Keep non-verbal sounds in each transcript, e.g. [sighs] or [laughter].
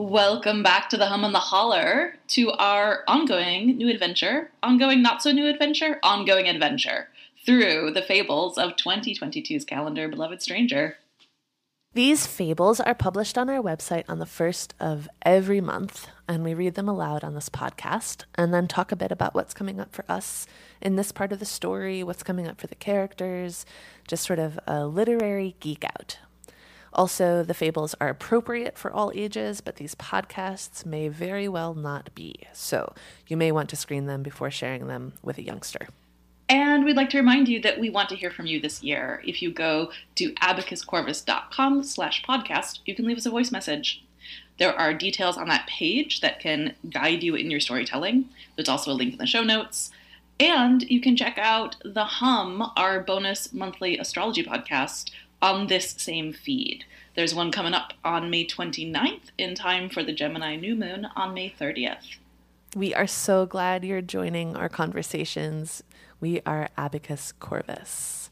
Welcome back to the Hum and the Holler to our ongoing new adventure, ongoing not so new adventure, ongoing adventure through the fables of 2022's calendar, Beloved Stranger. These fables are published on our website on the first of every month, and we read them aloud on this podcast and then talk a bit about what's coming up for us in this part of the story, what's coming up for the characters, just sort of a literary geek out. Also, the fables are appropriate for all ages, but these podcasts may very well not be. So you may want to screen them before sharing them with a youngster. And we'd like to remind you that we want to hear from you this year. If you go to abacuscorvus.com slash podcast, you can leave us a voice message. There are details on that page that can guide you in your storytelling. There's also a link in the show notes. And you can check out The Hum, our bonus monthly astrology podcast, on this same feed. There's one coming up on May 29th in time for the Gemini new moon on May 30th. We are so glad you're joining our conversations. We are Abacus Corvus.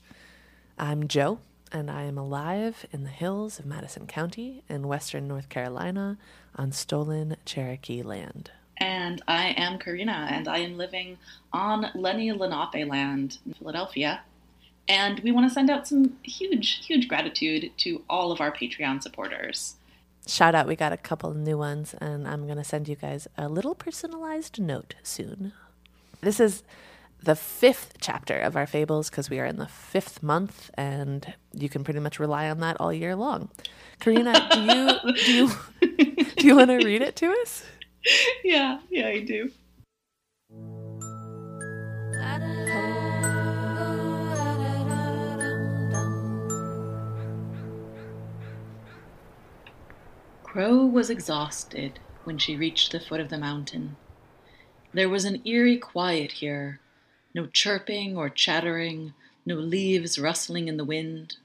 I'm Joe, and I am alive in the hills of Madison County in western North Carolina on stolen Cherokee land. And I am Karina, and I am living on Lenni Lenape land in Philadelphia. And we want to send out some huge, huge gratitude to all of our Patreon supporters. Shout out, we got a couple new ones, and I'm going to send you guys a little personalized note soon. This is the fifth chapter of our fables because we are in the fifth month, and you can pretty much rely on that all year long. Karina, do you do you do you want to read it to us? [laughs] Yeah, yeah, I do. Crow was exhausted when she reached the foot of the mountain. There was an eerie quiet here, no chirping or chattering, no leaves rustling in the wind.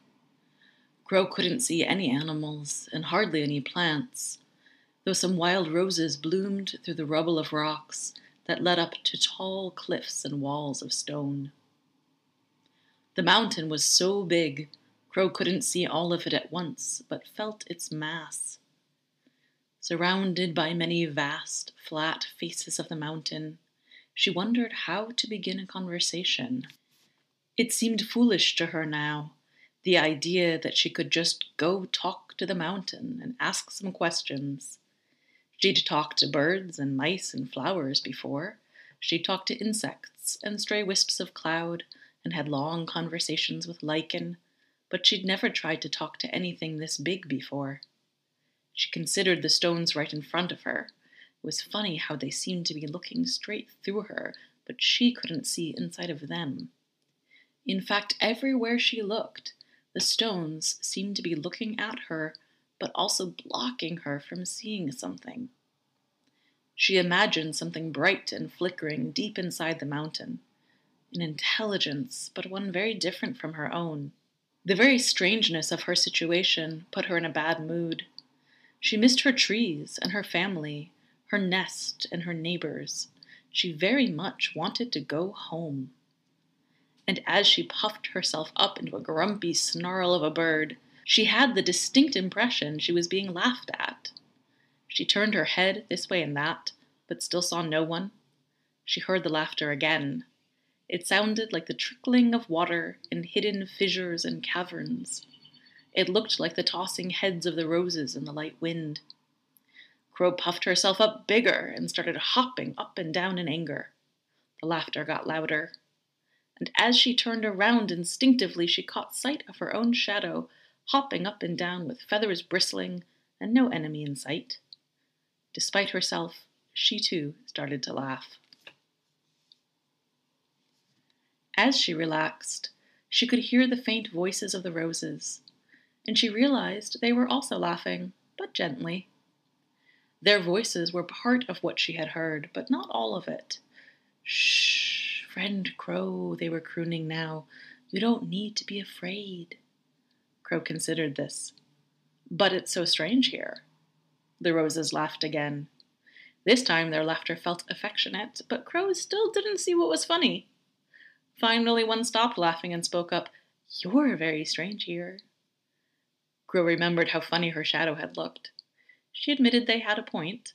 Crow couldn't see any animals and hardly any plants, though some wild roses bloomed through the rubble of rocks that led up to tall cliffs and walls of stone. The mountain was so big, Crow couldn't see all of it at once, but felt its mass. Surrounded by many vast, flat faces of the mountain, she wondered how to begin a conversation. It seemed foolish to her now, the idea that she could just go talk to the mountain and ask some questions. She'd talked to birds and mice and flowers before. She'd talked to insects and stray wisps of cloud and had long conversations with lichen, but she'd never tried to talk to anything this big before. She considered the stones right in front of her. It was funny how they seemed to be looking straight through her, but she couldn't see inside of them. In fact, everywhere she looked, the stones seemed to be looking at her, but also blocking her from seeing something. She imagined something bright and flickering deep inside the mountain, an intelligence, but one very different from her own. The very strangeness of her situation put her in a bad mood. She missed her trees and her family, her nest and her neighbors. She very much wanted to go home. And as she puffed herself up into a grumpy snarl of a bird, she had the distinct impression she was being laughed at. She turned her head this way and that, but still saw no one. She heard the laughter again. It sounded like the trickling of water in hidden fissures and caverns. It looked like the tossing heads of the roses in the light wind. Crow puffed herself up bigger and started hopping up and down in anger. The laughter got louder. And as she turned around instinctively, she caught sight of her own shadow, hopping up and down with feathers bristling and no enemy in sight. Despite herself, she too started to laugh. As she relaxed, she could hear the faint voices of the roses and she realized they were also laughing, but gently. Their voices were part of what she had heard, but not all of it. Shh, friend Crow, they were crooning now. You don't need to be afraid. Crow considered this. But it's so strange here. The roses laughed again. This time their laughter felt affectionate, but Crow still didn't see what was funny. Finally, one stopped laughing and spoke up. You're very strange here. Crow remembered how funny her shadow had looked. She admitted they had a point.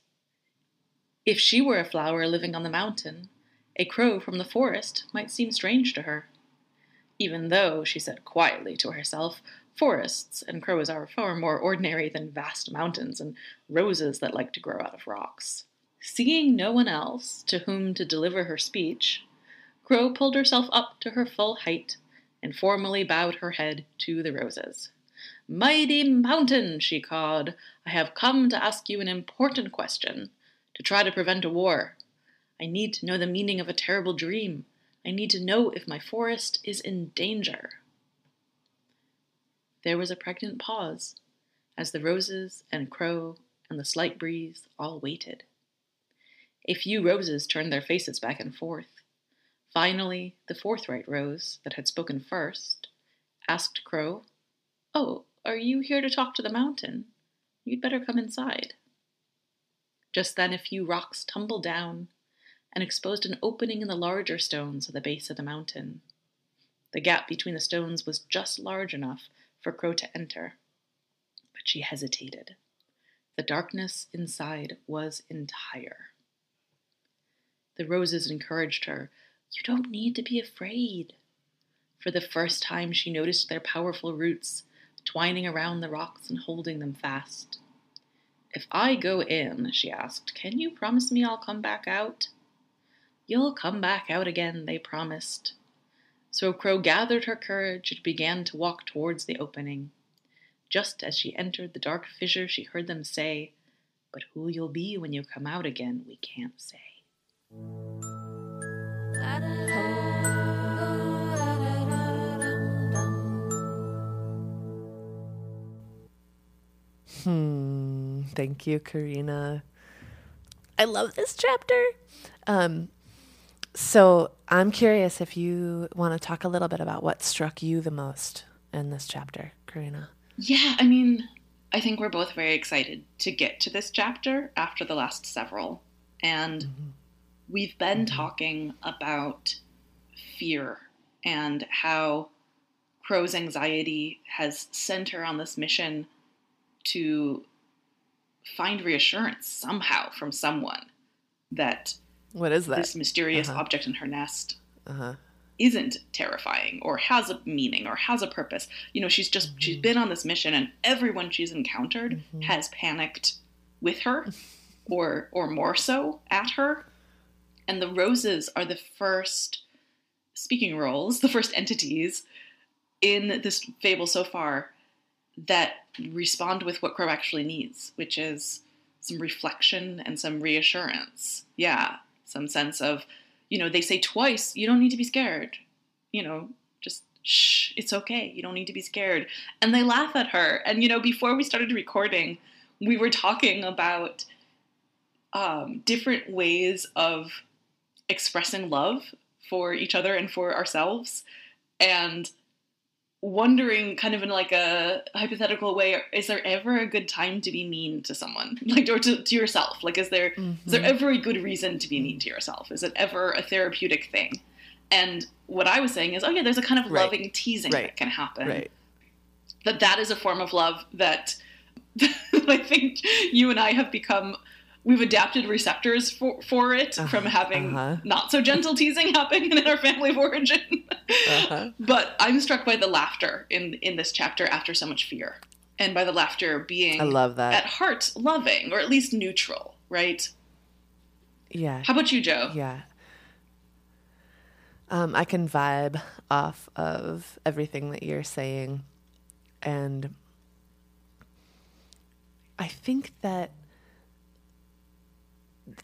If she were a flower living on the mountain, a crow from the forest might seem strange to her. Even though, she said quietly to herself, forests and crows are far more ordinary than vast mountains and roses that like to grow out of rocks. Seeing no one else to whom to deliver her speech, Crow pulled herself up to her full height and formally bowed her head to the roses. Mighty mountain, she called, I have come to ask you an important question, to try to prevent a war. I need to know the meaning of a terrible dream. I need to know if my forest is in danger. There was a pregnant pause as the roses and crow and the slight breeze all waited. A few roses turned their faces back and forth. Finally, the forthright rose, that had spoken first, asked Crow, Oh, are you here to talk to the mountain? You'd better come inside. Just then, a few rocks tumbled down and exposed an opening in the larger stones at the base of the mountain. The gap between the stones was just large enough for Crow to enter. But she hesitated. The darkness inside was entire. The roses encouraged her. You don't need to be afraid. For the first time, she noticed their powerful roots twining around the rocks and holding them fast. If I go in, she asked, can you promise me I'll come back out? You'll come back out again, they promised. So Crow gathered her courage and began to walk towards the opening. Just as she entered the dark fissure, she heard them say, But who you'll be when you come out again, we can't say. Hmm. Thank you, Karina. I love this chapter. Um, so I'm curious if you want to talk a little bit about what struck you the most in this chapter, Karina. Yeah, I mean, I think we're both very excited to get to this chapter after the last several. And mm-hmm. we've been mm-hmm. talking about fear and how Crow's anxiety has sent her on this mission to find reassurance somehow from someone that what is that this mysterious uh-huh. object in her nest uh-huh. isn't terrifying or has a meaning or has a purpose you know she's just mm-hmm. she's been on this mission and everyone she's encountered mm-hmm. has panicked with her [laughs] or or more so at her and the roses are the first speaking roles the first entities in this fable so far that respond with what Crow actually needs, which is some reflection and some reassurance. Yeah, some sense of, you know, they say twice, you don't need to be scared. You know, just shh, it's okay. You don't need to be scared. And they laugh at her. And, you know, before we started recording, we were talking about um, different ways of expressing love for each other and for ourselves. And wondering kind of in like a hypothetical way is there ever a good time to be mean to someone [laughs] like or to, to yourself like is there mm-hmm. is there ever a good reason to be mean to yourself is it ever a therapeutic thing and what i was saying is oh yeah there's a kind of right. loving teasing right. that can happen right. that that is a form of love that [laughs] i think you and i have become we've adapted receptors for, for it uh, from having uh-huh. not so gentle teasing [laughs] happening in our family of origin. uh-huh. But I'm struck by the laughter in in this chapter after so much fear, and by the laughter being I love that at heart loving or at least neutral, right? Yeah. How about you, Joe? Yeah. Um, I can vibe off of everything that you're saying, and I think that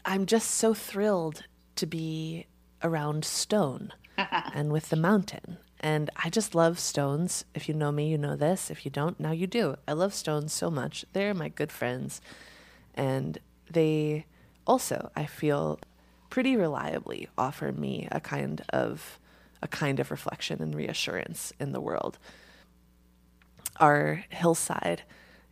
I'm just so thrilled to be around stone [laughs] and with the mountain. And I just love stones. If you know me, you know this. If you don't, now you do. I love stones so much. They're my good friends. And they also, I feel, pretty reliably offer me a kind of a kind of reflection and reassurance in the world. Our hillside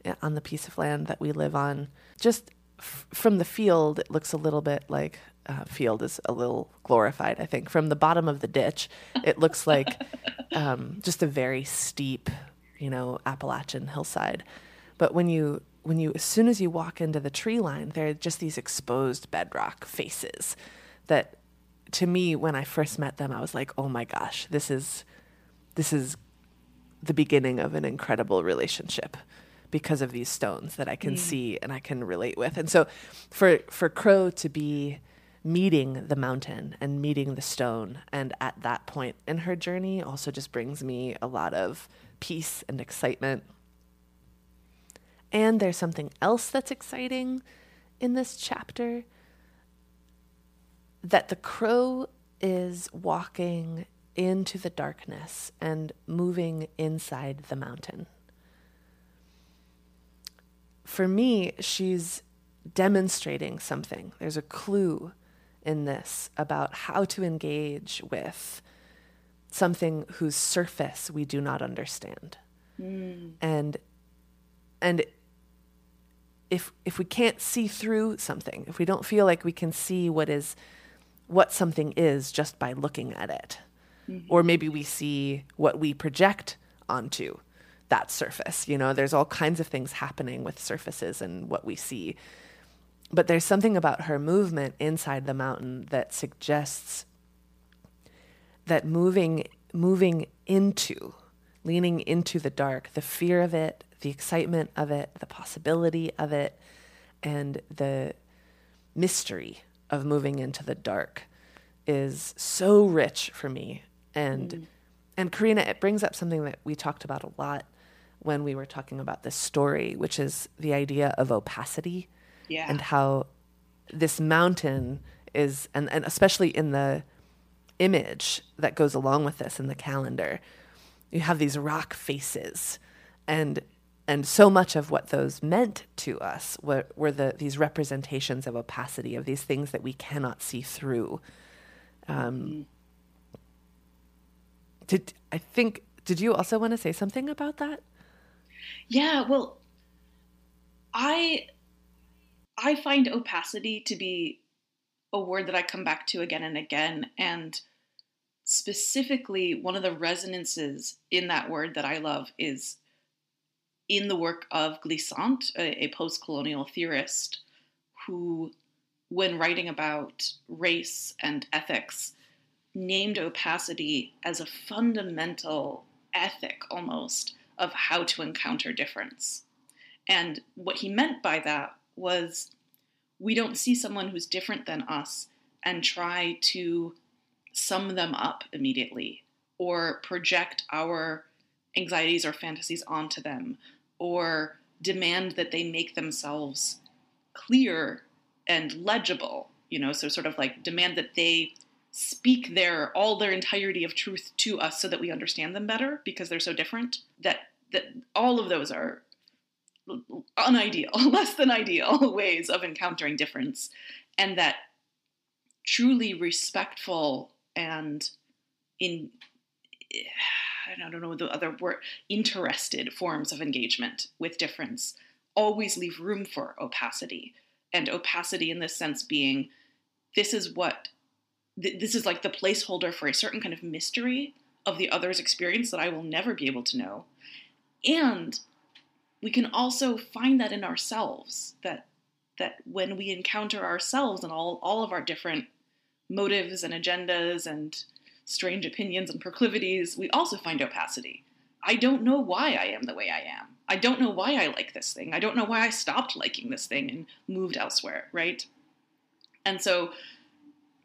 eh, on the piece of land that we live on just from the field, it looks a little bit like uh, field is a little glorified. I think from the bottom of the ditch, it looks like [laughs] um, just a very steep, you know, Appalachian hillside. But when you when you as soon as you walk into the tree line, there are just these exposed bedrock faces that to me when I first met them I was like, "Oh my gosh, this is this is the beginning of an incredible relationship." Because of these stones that I can mm. see and I can relate with. And so for for Crow to be meeting the mountain and meeting the stone and at that point in her journey also just brings me a lot of peace and excitement. And there's something else that's exciting in this chapter that the crow is walking into the darkness and moving inside the mountain for me, she's demonstrating something. There's a clue in this about how to engage with something whose surface we do not understand. Mm. And and if if we can't see through something, if we don't feel like we can see what is what something is just by looking at it, mm-hmm. or maybe we see what we project onto that surface. You know, there's all kinds of things happening with surfaces and what we see. But there's something about her movement inside the mountain that suggests that moving moving into leaning into the dark, the fear of it, the excitement of it, the possibility of it, and the mystery of moving into the dark is so rich for me. And mm. and Karina, it brings up something that we talked about a lot when we were talking about this story, which is the idea of opacity yeah. and how this mountain is, and, and especially in the image that goes along with this in the calendar, you have these rock faces and and so much of what those meant to us were, were the these representations of opacity of these things that we cannot see through um, mm-hmm. did i think did you also want to say something about that yeah, well, I I find opacity to be a word that I come back to again and again and specifically one of the resonances in that word that I love is in the work of Glissant, a, a post-colonial theorist who when writing about race and ethics named opacity as a fundamental ethic almost of how to encounter difference. And what he meant by that was we don't see someone who's different than us and try to sum them up immediately or project our anxieties or fantasies onto them or demand that they make themselves clear and legible you know so sort of like demand that they speak their all their entirety of truth to us so that we understand them better because they're so different that that all of those are unideal [laughs] less than ideal [laughs] ways of encountering difference and that truly respectful and in [sighs] I don't know the other word interested forms of engagement with difference always leave room for opacity. And opacity in this sense being this is what this is like the placeholder for a certain kind of mystery of the other's experience that I will never be able to know. And we can also find that in ourselves that that when we encounter ourselves and all, all of our different motives and agendas and strange opinions and proclivities, we also find opacity. I don't know why I am the way I am. I don't know why I like this thing. I don't know why I stopped liking this thing and moved elsewhere, right? And so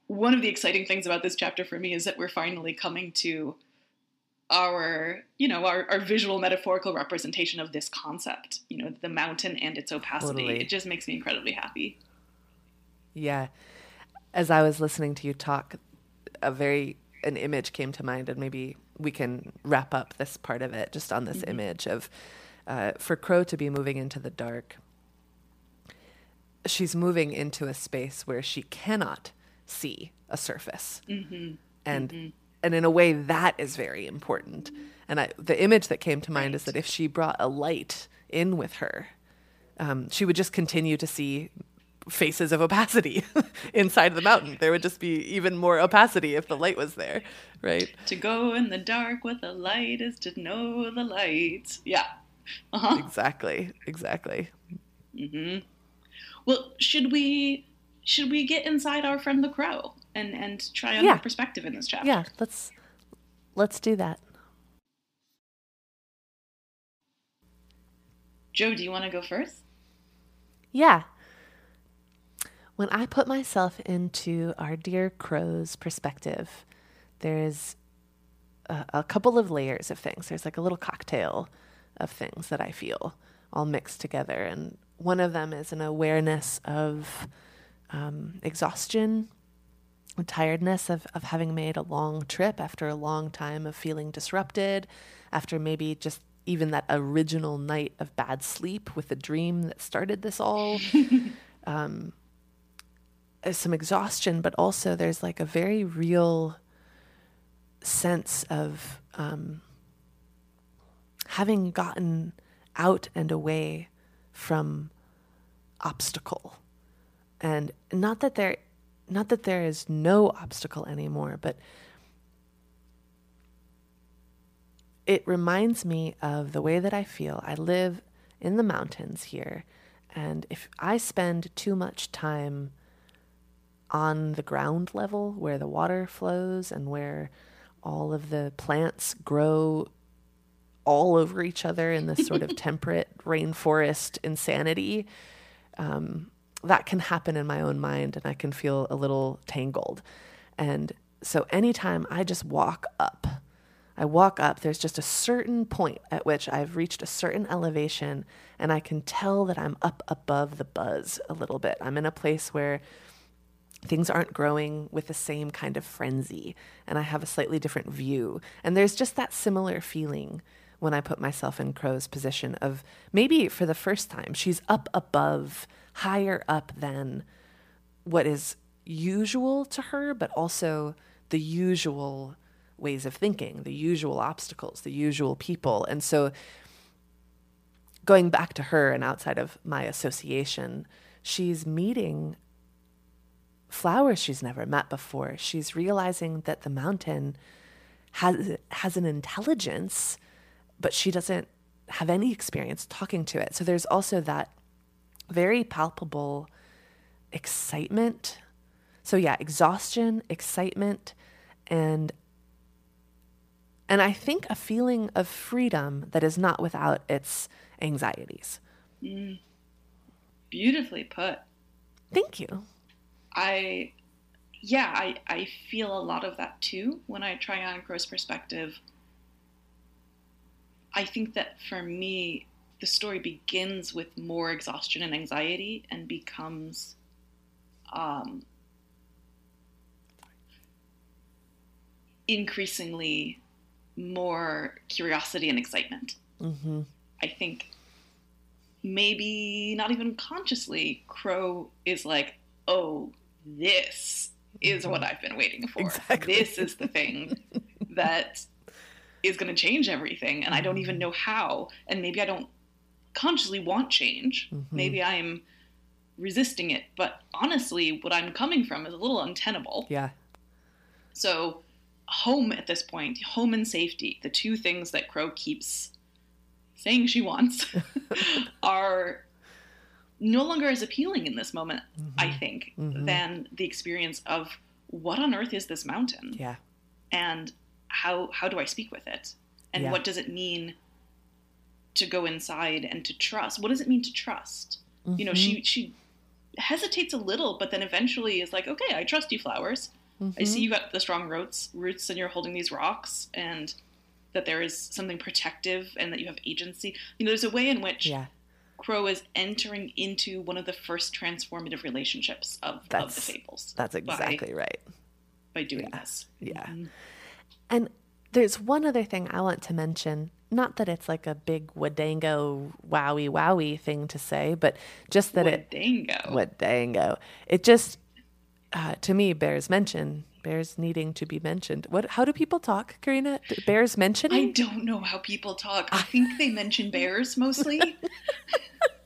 one of the exciting things about this chapter for me is that we're finally coming to our you know our, our visual metaphorical representation of this concept you know the mountain and its opacity totally. it just makes me incredibly happy yeah as i was listening to you talk a very an image came to mind and maybe we can wrap up this part of it just on this mm-hmm. image of uh, for crow to be moving into the dark she's moving into a space where she cannot see a surface. Mm-hmm. And mm-hmm. and in a way that is very important. And I, the image that came to mind right. is that if she brought a light in with her, um, she would just continue to see faces of opacity [laughs] inside the mountain. There would just be even more opacity if the light was there, right? To go in the dark with a light is to know the light. Yeah. Uh-huh. Exactly. Exactly. Mm-hmm. Well, should we should we get inside our friend the crow and and try on Yeah. her perspective in this chapter? Yeah, let's let's do that. Joe, do you want to go first? Yeah. When I put myself into our dear crow's perspective, there's a, a couple of layers of things. There's like a little cocktail of things that I feel all mixed together. And one of them is an awareness of um, exhaustion, and tiredness of, of having made a long trip after a long time of feeling disrupted, after maybe just even that original night of bad sleep with the dream that started this all. [laughs] um, some exhaustion, but also there's like a very real sense of um, having gotten out and away from obstacle and not that there not that there is no obstacle anymore but it reminds me of the way that I feel. I live in the mountains here, and if I spend too much time on the ground level where the water flows and where all of the plants grow all over each other in this sort of [laughs] temperate rainforest insanity, um, that can happen in my own mind, and I can feel a little tangled. And so, anytime I just walk up, I walk up, there's just a certain point at which I've reached a certain elevation, and I can tell that I'm up above the buzz a little bit. I'm in a place where things aren't growing with the same kind of frenzy, and I have a slightly different view. And there's just that similar feeling when I put myself in Crow's position of maybe for the first time, she's up above, higher up than what is usual to her, but also the usual ways of thinking, the usual obstacles, the usual people. And so going back to her and outside of my association, she's meeting flowers she's never met before. She's realizing that the mountain has has an intelligence, but she doesn't have any experience talking to it. So there's also that very palpable excitement. So yeah, exhaustion, excitement, and and I think a feeling of freedom that is not without its anxieties. Mm. Beautifully put. Thank you. I, yeah, I, I feel a lot of that too when I try on Crow's perspective. I think that for me, the story begins with more exhaustion and anxiety and becomes um, increasingly more curiosity and excitement. Mm-hmm. I think maybe not even consciously, Crow is like, oh, this is what I've been waiting for. Exactly. This is the thing [laughs] that is going to change everything. And I don't even know how. And maybe I don't consciously want change. Mhm. Maybe I'm resisting it. But honestly, what I'm coming from is a little untenable. Yeah. So, home at this point, home and safety, the two things that Crow keeps saying she wants, [laughs] [laughs] are no longer as appealing in this moment, I think, Mhm. than the experience of what on earth is this mountain? Yeah. And how how do I speak with it? And Yeah. what does it mean to go inside and to trust? What does it mean to trust? You know, she she hesitates a little, but then eventually is like, okay, I trust you, flowers. I see you got the strong roots, roots, and you're holding these rocks, and that there is something protective, and that you have agency. You know, there's a way in which Yeah. Crow is entering into one of the first transformative relationships of, of the fables. That's by- exactly right. by doing Yeah. this. Yeah. Mhm. And there's one other thing I want to mention. Not that it's like a big wadango wowie wowie thing to say, but just that it Wadango. wadango. It just uh, to me bears mention. Bears needing to be mentioned. What? How do people talk, Karina? Bears mention I don't know how people talk. I think they mention bears mostly. [laughs]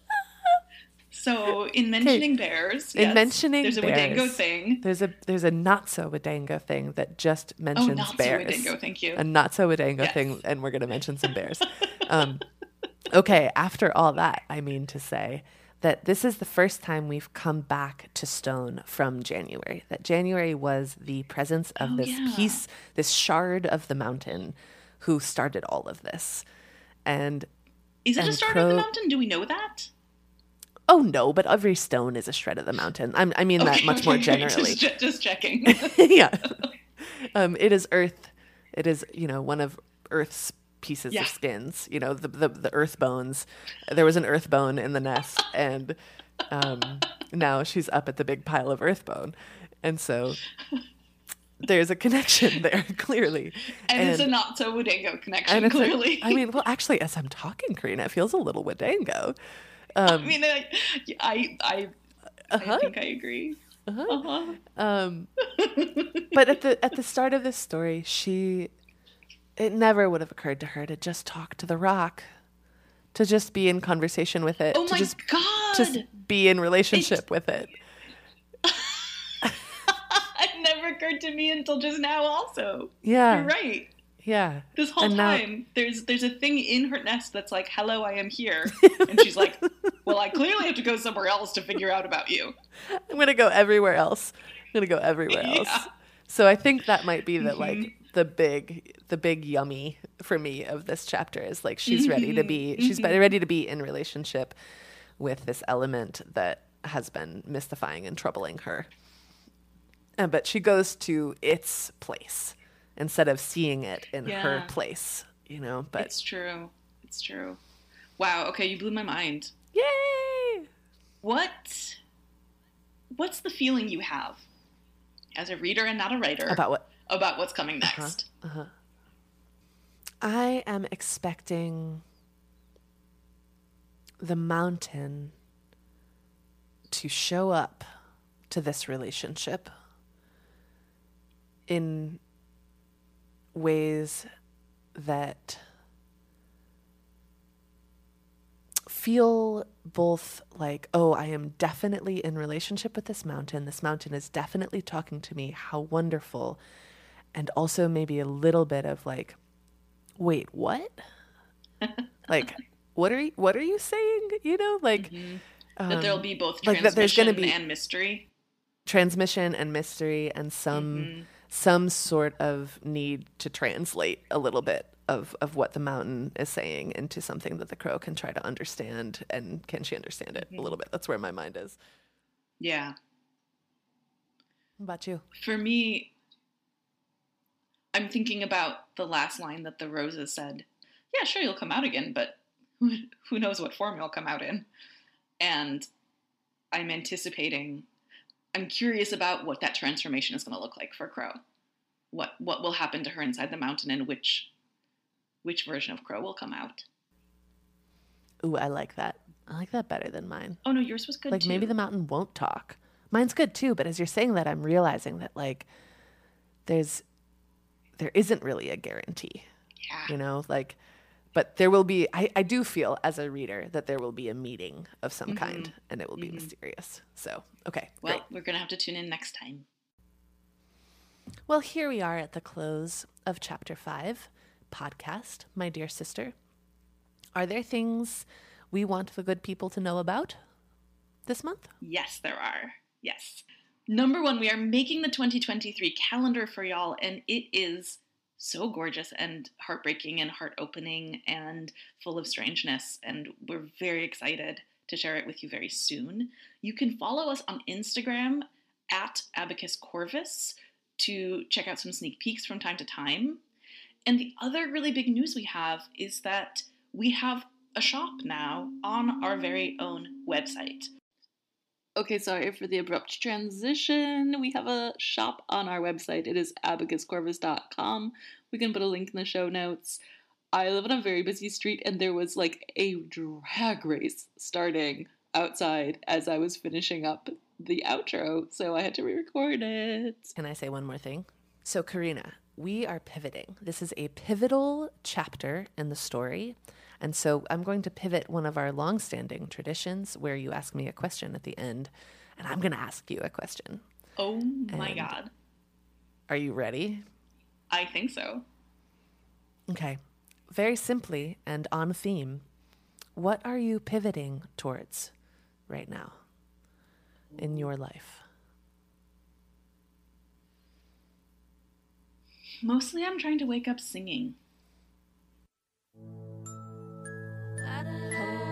so in mentioning bears, In yes, mentioning there's a bears. Wadango thing. There's a there's a not so wadango thing that just Oh, mentions not so bears. Wadango. Thank you. a not so wadango Yes. thing, and we're going to mention some bears. [laughs] um, okay, after all that, I mean to say that this is the first time we've come back to stone from January. That January was the presence of Oh, this yeah. piece, this shard of the mountain who started all of this. And Is it a And start of the mountain? Do we know that? Oh no, but every stone is a shred of the mountain. I'm, I mean that Okay, much more [laughs] generally. Just, just checking. [laughs] [laughs] yeah. Um, it is earth. It is, you know, one of Earth's pieces Yeah. of skins, you know, the, the, the earth bones. There was an earth bone in the nest, and um, now she's up at the big pile of earth bone. And so there's a connection there, clearly. and, it's a not so Wadango connection, and it's a- clearly. I mean, well, actually, as I'm talking, Karina, it feels a little Wadango. I mean, I, I, I, Uh-huh. I think I agree. Uh-huh. Uh-huh. Um, but at the at the start of this story, she it never would have occurred to her to just talk to the rock, to just be in conversation with it, Oh to my just god! just be in relationship with it. [laughs] it never occurred to me until just now. Also, Yeah, you're right. Yeah. This whole And now- time, there's there's a thing in her nest that's like, "Hello, I am here," [laughs] and she's like, "Well, I clearly have to go somewhere else to figure out about you." I'm gonna go everywhere else. I'm gonna go everywhere else. Yeah. So I think that might be the Mhm. like the big the big yummy for me of this chapter is like she's ready to be she's Mhm. ready to be in relationship with this element that has been mystifying and troubling her. And but she goes to its place instead of seeing it in her place, you know. But It's true. It's true. Wow. Okay, you blew my mind. yay! What? What's the feeling you have as a reader and not a writer About what about what's coming uh-huh. next? Uh-huh. I am expecting the mountain to show up to this relationship in ways that feel both like, oh, I am definitely in relationship with this mountain. This mountain is definitely talking to me. How wonderful. And also maybe a little bit of like, wait, what? [laughs] like, what are you, what are you saying? You know, like that there'll um, be both like that there's gonna be- and mystery. transmission and mystery and some Mm-hmm. Some sort of need to translate a little bit of of what the mountain is saying into something that the crow can try to understand and can she understand it a mm-hmm. little bit that's where my mind is Yeah. What about you For me, I'm thinking about the last line that the roses said. Yeah, sure, you'll come out again, but who, who knows what form you'll come out in? And I'm anticipating, I'm curious about what that transformation is going to look like for Crow. What what will happen to her inside the mountain, and which which version of Crow will come out? ooh i like that i like that better than mine Oh no, yours was good too. like too. maybe the mountain won't talk mine's good too but as you're saying that i'm realizing that like there's there isn't really a guarantee yeah. you know like but there will be I, I do feel as a reader that there will be a meeting of some mm-hmm. kind and it will be mm-hmm. mysterious so okay Well, great we're gonna have to tune in next time. well here we are at the close of chapter five podcast my dear sister are there things we want the good people to know about this month Yes, there are. Yes. Number one, we are making the 2023 calendar for y'all, and it is so gorgeous and heartbreaking and heart opening and full of strangeness. And we're very excited to share it with you very soon. You can follow us on Instagram at Abacus Corvus to check out some sneak peeks from time to time. And the other really big news we have is that we have a shop now on our very own website. Okay, sorry for the abrupt transition. We have a shop on our website. It is abacuscorvus.com. We can put a link in the show notes. I live on a very busy street, and there was like a drag race starting outside as I was finishing up the outro, so I had to re record it. Can I say one more thing? So, Karina, we are pivoting. This is a pivotal chapter in the story. And so I'm going to pivot one of our longstanding traditions where you ask me a question at the end, and I'm going to ask you a question. Oh my And- god. Are you ready? I think so. Okay. Very simply and on theme, what are you pivoting towards right now in your life? Mostly I'm trying to wake up singing. Gotta